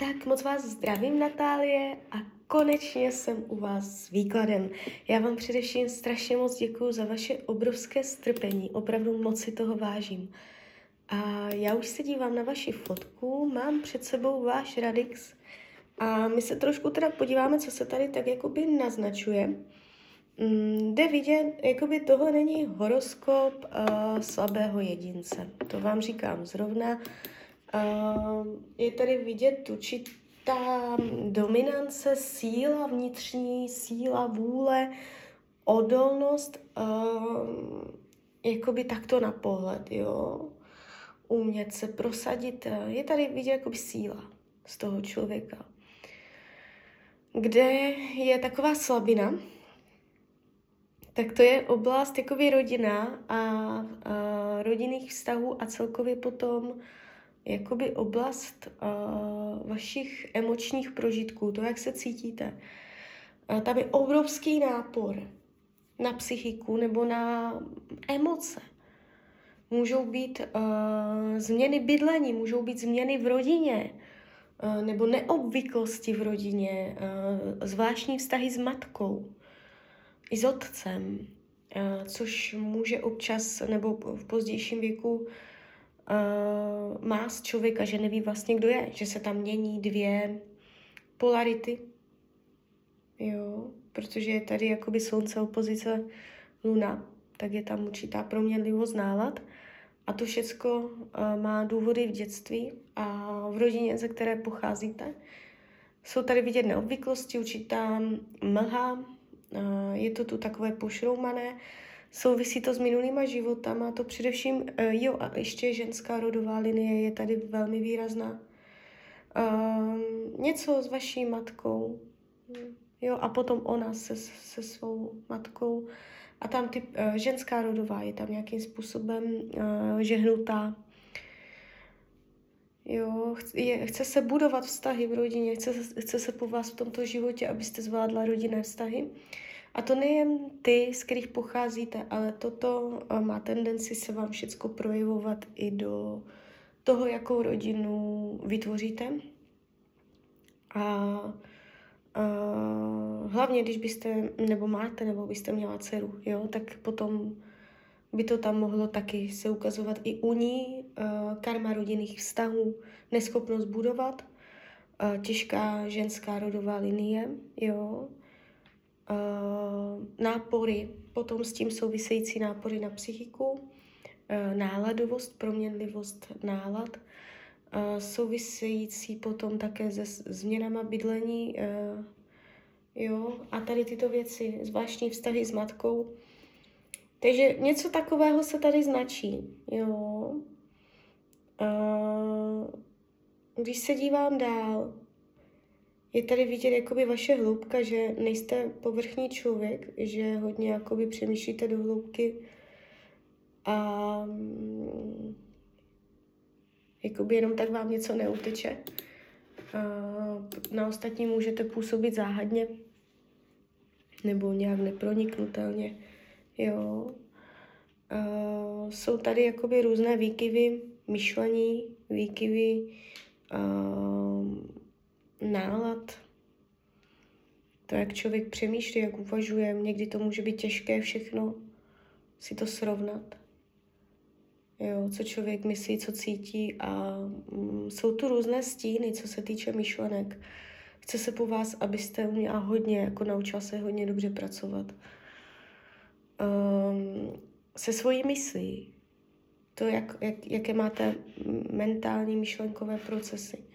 Tak moc vás zdravím, Natálie, a konečně jsem u vás s výkladem. Já vám především strašně moc děkuji za vaše obrovské strpení, opravdu moc si toho vážím. A já už se dívám na vaši fotku, mám před sebou váš Radix a my se trošku teda podíváme, co se tady tak jakoby naznačuje. Mm, jde vidět, jakoby tohle není horoskop uh, slabého jedince. To vám říkám zrovna. Uh, je tady vidět určitá dominance, síla vnitřní, síla vůle, odolnost, uh, jakoby takto na pohled, jo. Umět se prosadit. Je tady vidět jakoby síla z toho člověka. Kde je taková slabina, tak to je oblast jakoby rodina a, a rodinných vztahů a celkově potom jakoby oblast uh, vašich emočních prožitků, to, jak se cítíte. Uh, tam je obrovský nápor na psychiku nebo na emoce. Můžou být uh, změny bydlení, můžou být změny v rodině, uh, nebo neobvyklosti v rodině, uh, zvláštní vztahy s matkou i s otcem, uh, což může občas nebo v pozdějším věku uh, má z člověka, že neví vlastně, kdo je, že se tam mění dvě polarity, jo, protože je tady jakoby slunce, opozice, luna, tak je tam určitá proměnlivost nálad. A to všecko uh, má důvody v dětství a v rodině, ze které pocházíte. Jsou tady vidět neobvyklosti, určitá mlha, uh, je to tu takové pošroumané, Souvisí to s minulýma životama, to především, uh, jo, a ještě ženská rodová linie je tady velmi výrazná. Uh, něco s vaší matkou, jo, a potom ona se, se svou matkou. A tam ty, uh, ženská rodová je tam nějakým způsobem uh, žehnutá. Jo, chce, je, chce se budovat vztahy v rodině, chce, chce se po vás v tomto životě, abyste zvládla rodinné vztahy. Uh, a to nejen ty, z kterých pocházíte, ale toto eh, má tendenci se vám všechno projevovat i do toho, jakou rodinu vytvoříte. A, a hlavně, když byste, nebo máte, nebo byste měla dceru, jo, tak potom by to tam mohlo taky se ukazovat i u ní, uh, karma rodinných vztahů, neschopnost budovat, těžká ženská rodová linie, jo, nápory, potom s tím související nápory na psychiku, uh, náladovost, proměnlivost nálad, uh, související potom také se změnama bydlení, jo, a tady tyto věci, zvláštní vztahy s matkou. Takže něco takového se tady značí, jo. Když se dívám dál, je tady vidět jakoby vaše hloubka, že nejste povrchní člověk, že hodně jakoby přemýšlíte do hloubky a mm, jakoby jenom tak vám něco neuteče. Na ostatní můžete působit záhadně nebo nějak neproniknutelně. Jo. Jsou tady jakoby různé výkyvy myšlení, výkyvy nálad, to, jak člověk přemýšlí, jak uvažuje, někdy to může být těžké všechno si to srovnat. Jo, co člověk myslí, co cítí a mm, jsou tu různé stíny, co se týče myšlenek. Chce se po vás, abyste uměla hodně, jako naučila se hodně dobře pracovat. Um, se svojí myslí. To, jak, jak, jaké máte mentální myšlenkové procesy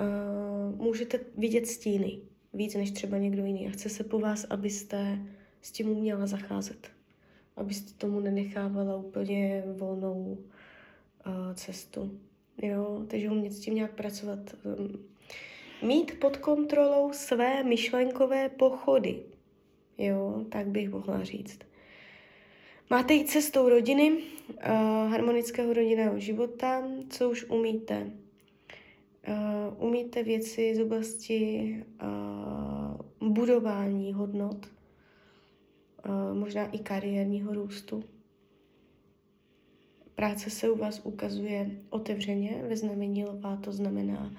uh, můžete vidět stíny víc než třeba někdo jiný a chce se po vás, abyste s tím uměla zacházet. Abyste tomu nenechávala úplně volnou uh, cestu. Jo, takže umět s tím nějak pracovat. Um, mít pod kontrolou své myšlenkové pochody. Jo, tak bych mohla říct. Máte jít cestou rodiny, uh, harmonického rodinného života, co už umíte Uh, umíte věci z oblasti uh, budování hodnot, uh, možná i kariérního růstu. Práce se u vás ukazuje otevřeně ve znamení lva, to znamená,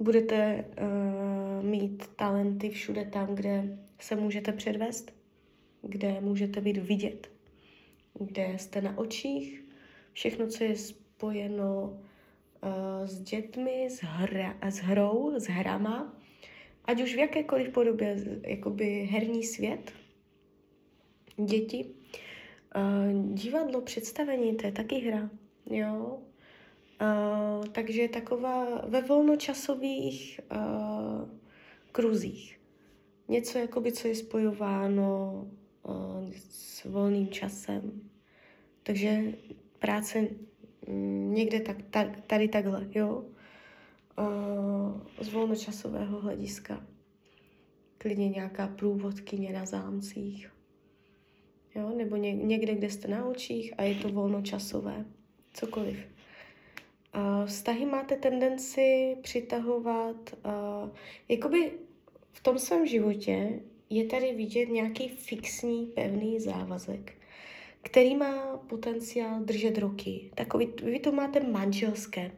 Budete uh, mít talenty všude tam, kde se můžete předvést, kde můžete být vidět, kde jste na očích, všechno, co je spojeno s dětmi, s, hra, s hrou, s hrama, ať už v jakékoliv podobě, jakoby herní svět, děti, uh, divadlo, představení, to je taky hra, jo. Uh, takže taková ve volnočasových kruzích. Něco, jakoby, co je spojováno s volným časem. Takže práce někde tak, tak, tady takhle, jo. Z volnočasového hlediska. Klidně nějaká průvodkyně na zámcích. Jo? Nebo ně, někde, kde jste na očích a je to volnočasové. Cokoliv. Vztahy máte tendenci přitahovat, jakoby v tom svém životě je tady vidět nějaký fixní, pevný závazek, který má potenciál držet roky. Takový, vy to máte manželské.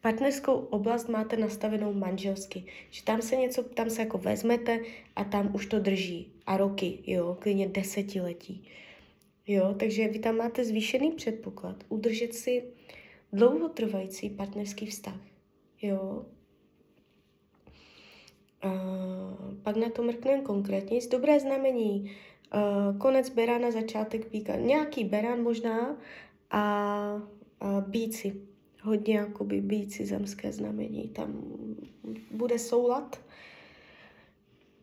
Partnerskou oblast máte nastavenou manželsky, že tam se něco, tam se jako vezmete a tam už to drží. A roky, jo, klidně desetiletí. Jo, takže vy tam máte zvýšený předpoklad udržet si dlouhotrvající partnerský vztah. Jo. A pak na to mrkneme konkrétně. Z dobré znamení, uh, konec berána, začátek píka. Nějaký berán možná a, a bíci. Hodně jakoby bíci zemské znamení. Tam bude soulad.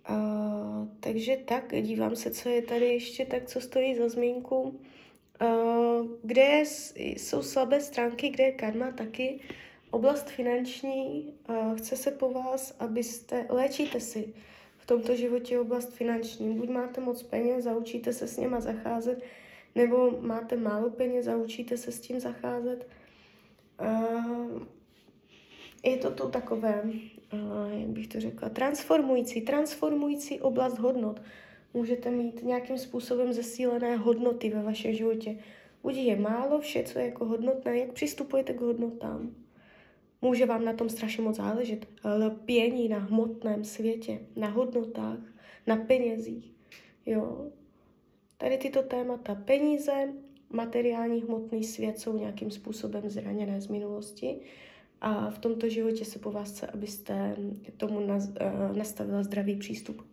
Uh, takže tak, dívám se, co je tady ještě tak, co stojí za zmínku. Uh, kde je, jsou slabé stránky, kde je karma taky. Oblast finanční, uh, chce se po vás, abyste, léčíte si tomto životě oblast finanční. Buď máte moc peněz, zaučíte se s něma zacházet, nebo máte málo peněz, zaučíte se s tím zacházet. Je to tu takové, jak bych to řekla, transformující, transformující oblast hodnot můžete mít nějakým způsobem zesílené hodnoty ve vašem životě. Buď je málo, vše, co je jako hodnotné, jak přistupujete k hodnotám. Může vám na tom strašně moc záležet. Lpění na hmotném světě, na hodnotách, na penězích. Jo? Tady tyto témata peníze, materiální hmotný svět jsou nějakým způsobem zraněné z minulosti a v tomto životě se po vás chce, abyste tomu eh, nastavila zdravý přístup.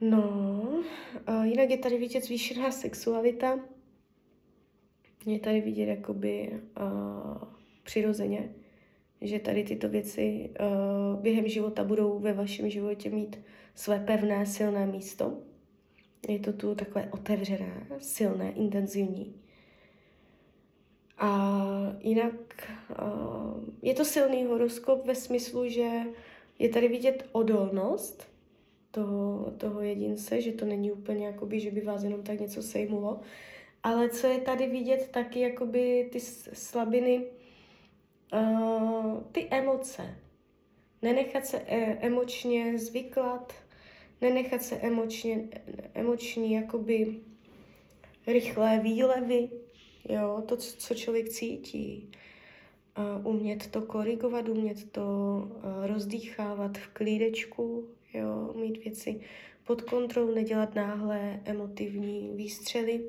No, jinak je tady vidět zvýšená sexualita. Je tady vidět jakoby uh, přirozeně, že tady tyto věci uh, během života budou ve vašem životě mít své pevné, silné místo. Je to tu takové otevřené, silné, intenzivní. A jinak uh, je to silný horoskop ve smyslu, že je tady vidět odolnost, toho, toho jedince, že to není úplně jakoby, že by vás jenom tak něco sejmulo. Ale co je tady vidět taky jakoby ty slabiny, ty emoce. Nenechat se e- emočně zvyklat, nenechat se emočně, emoční jakoby rychlé výlevy, jo, to, co člověk cítí. Umět to korigovat, umět to uh, rozdýchávat v klídečku, jo, mít věci pod kontrolou, nedělat náhle emotivní výstřely.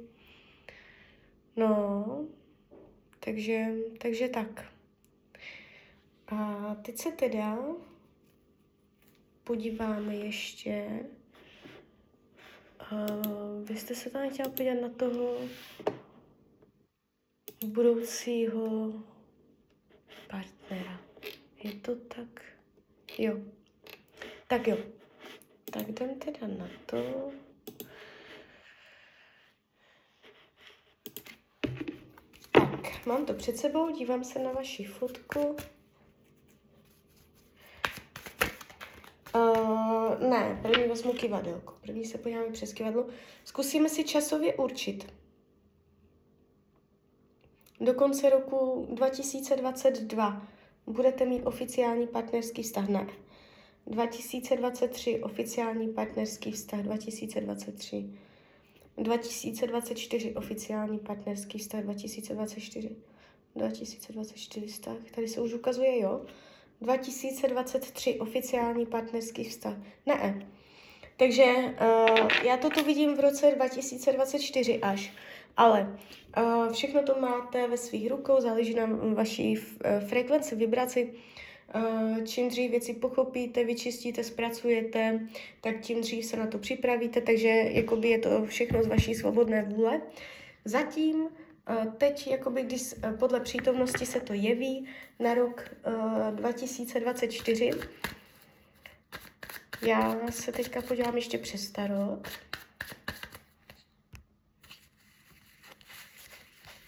No, takže, takže tak. A teď se teda podíváme ještě. Uh, vy jste se tam chtěla podívat na toho budoucího partnera. Je to tak? Jo. Tak jo. Tak jdem teda na to. Tak, mám to před sebou, dívám se na vaši fotku. Uh, ne, první vezmu kivadelko. První se podíváme přes kivadlo. Zkusíme si časově určit. Do konce roku 2022 budete mít oficiální partnerský vztah? Ne. 2023 oficiální partnerský vztah 2023. 2024 oficiální partnerský vztah 2024. 2024 vztah. Tady se už ukazuje, jo. 2023 oficiální partnerský vztah. Ne. Takže uh, já to tu vidím v roce 2024 až. Ale uh, všechno to máte ve svých rukou, záleží na vaší uh, frekvenci, vibraci. Uh, čím dřív věci pochopíte, vyčistíte, zpracujete, tak tím dřív se na to připravíte, takže jakoby je to všechno z vaší svobodné vůle. Zatím teď, jakoby, když uh, podle přítomnosti se to jeví na rok uh, 2024, já se teďka podívám ještě přes tarot.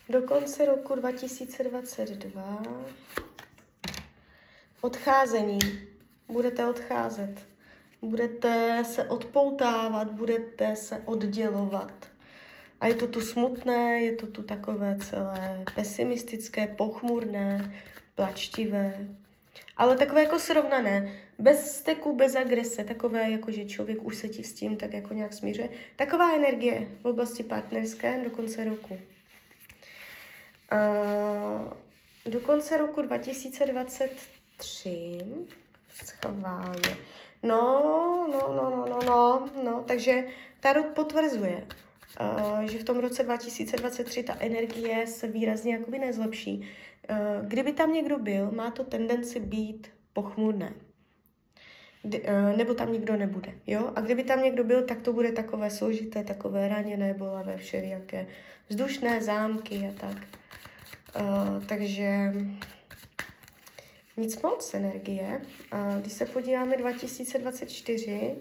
Do konce roku 2022 odcházení. Budete odcházet. Budete se odpoutávat, budete se oddělovat. A je to tu smutné, je to tu takové celé pesimistické, pochmurné, plačtivé, ale takové jako srovnané, bez steku, bez agrese, takové jako, že člověk už se ti s tím tak jako nějak smíře. Taková energie v oblasti partnerské do konce roku. Uh, do konce roku 2023 schválně. No, no, no, no, no, no, no, takže Tarot potvrzuje, že v tom roce 2023 ta energie se výrazně jakoby nezlepší. Uh, kdyby tam někdo byl, má to tendenci být pochmurné. Uh, nebo tam nikdo nebude, jo? A kdyby tam někdo byl, tak to bude takové složité, takové raněné, bolavé, všelijaké vzdušné zámky a tak. Takže nic moc energie. Když se podíváme 2024,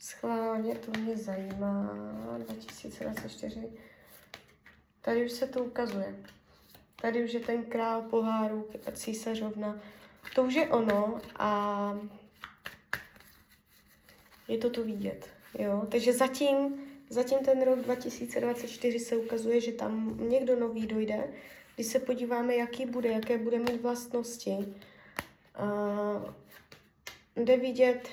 schválně to mě zajímá, 2024, tady už se to ukazuje. Tady už je ten král poháru, císařovna. To už je ono a je to tu vidět. Jo? Takže zatím, zatím ten rok 2024 se ukazuje, že tam někdo nový dojde. Když se podíváme, jaký bude, jaké bude mít vlastnosti, uh, jde vidět,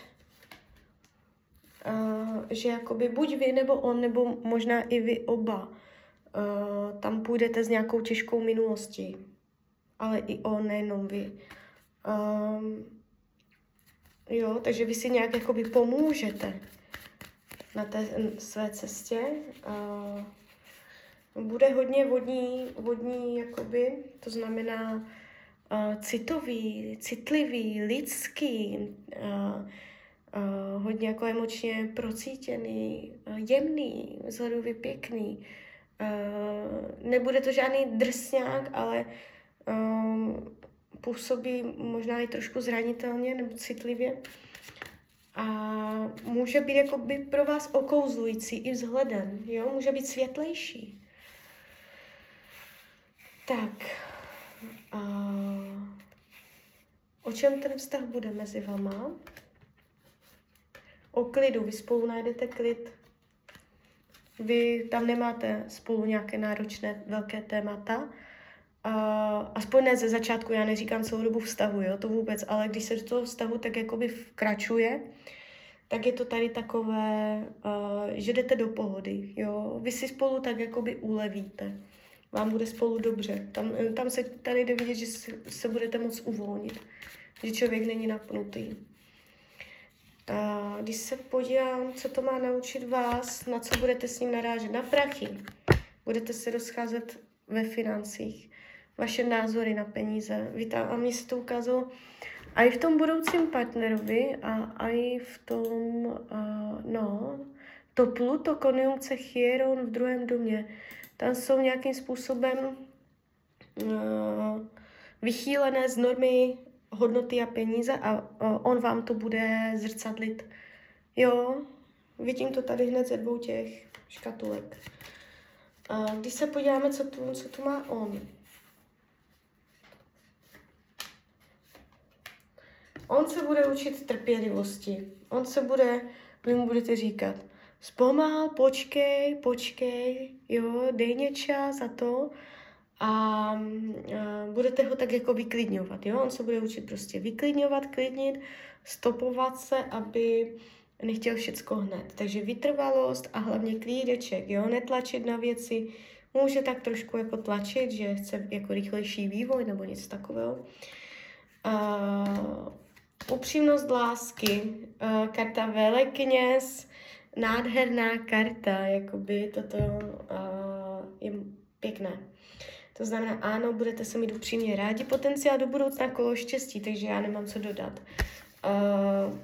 uh, že jakoby buď vy, nebo on, nebo možná i vy oba uh, tam půjdete s nějakou těžkou minulostí. Ale i on, nejenom vy. Um, jo, takže vy si nějak jakoby pomůžete na té své cestě. Uh, bude hodně vodní, vodní jakoby, to znamená uh, citový, citlivý, lidský, uh, uh, hodně jako emočně procítěný, uh, jemný, vzhledově pěkný. Uh, nebude to žádný drsňák, ale um, působí možná i trošku zranitelně nebo citlivě. A může být jako by pro vás okouzlující i vzhledem, jo? Může být světlejší. Tak. A o čem ten vztah bude mezi vama? O klidu. Vy spolu najdete klid. Vy tam nemáte spolu nějaké náročné velké témata. Uh, aspoň ne ze začátku, já neříkám celou dobu vztahu, jo, to vůbec, ale když se do toho vztahu tak jakoby vkračuje, tak je to tady takové, uh, že jdete do pohody, jo. Vy si spolu tak jakoby ulevíte vám bude spolu dobře. Tam, tam se tady jde vidět, že se, se budete moc uvolnit, že člověk není napnutý. A když se podívám, co to má naučit vás, na co budete s ním narážet, na prachy, budete se rozcházet ve financích, vaše názory na peníze. Víte, a mně se to ukázalo a i v tom budoucím partnerovi a, a i v tom, uh, no, to Pluto, konjunkce Chiron v druhém domě. Tam jsou nějakým způsobem uh, vychýlené z normy hodnoty a peníze a on vám to bude zrcadlit. Jo, vidím to tady hned ze dvou těch škatulek. Uh, když se podíváme, co tu, co tu má on. On se bude učit trpělivosti. On se bude, vy mu budete říkat, zpomal, počkej, počkej, jo, dej mě čas za to a, a budete ho tak jako vyklidňovat, jo, on se bude učit prostě vyklidňovat, klidnit, stopovat se, aby nechtěl všecko hned. Takže vytrvalost a hlavně klídeček, jo, netlačit na věci, může tak trošku jako tlačit, že chce jako rychlejší vývoj nebo něco takového. A upřímnost lásky, uh, karta velekněz, nádherná karta, jakoby toto uh, je pěkné. To znamená, ano, budete se mít upřímně rádi, potenciál do budoucna kolo štěstí, takže já nemám co dodat. Uh,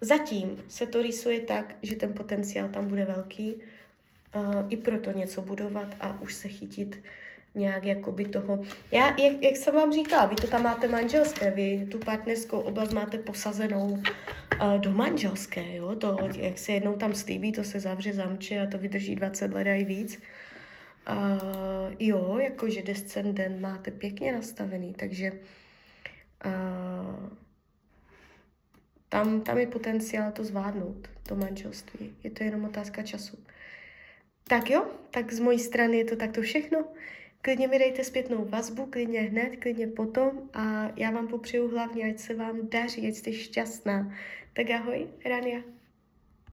zatím se to rýsuje tak, že ten potenciál tam bude velký, uh, i proto něco budovat a už se chytit nějak jakoby toho. Já, jak, jak jsem vám říkala, vy to tam máte manželské, vy tu partnerskou oblast máte posazenou uh, do manželské, jo, to, jak se jednou tam stýbí, to se zavře, zamče a to vydrží 20 let a i víc. Uh, jo, jakože descendent máte pěkně nastavený, takže uh, tam, tam je potenciál to zvládnout, to manželství. Je to jenom otázka času. Tak jo, tak z mojí strany je to takto všechno. Klidně mi dejte zpětnou vazbu, klidně hned, klidně potom a já vám popřeju hlavně, ať se vám daří, ať jste šťastná. Tak ahoj, Rania.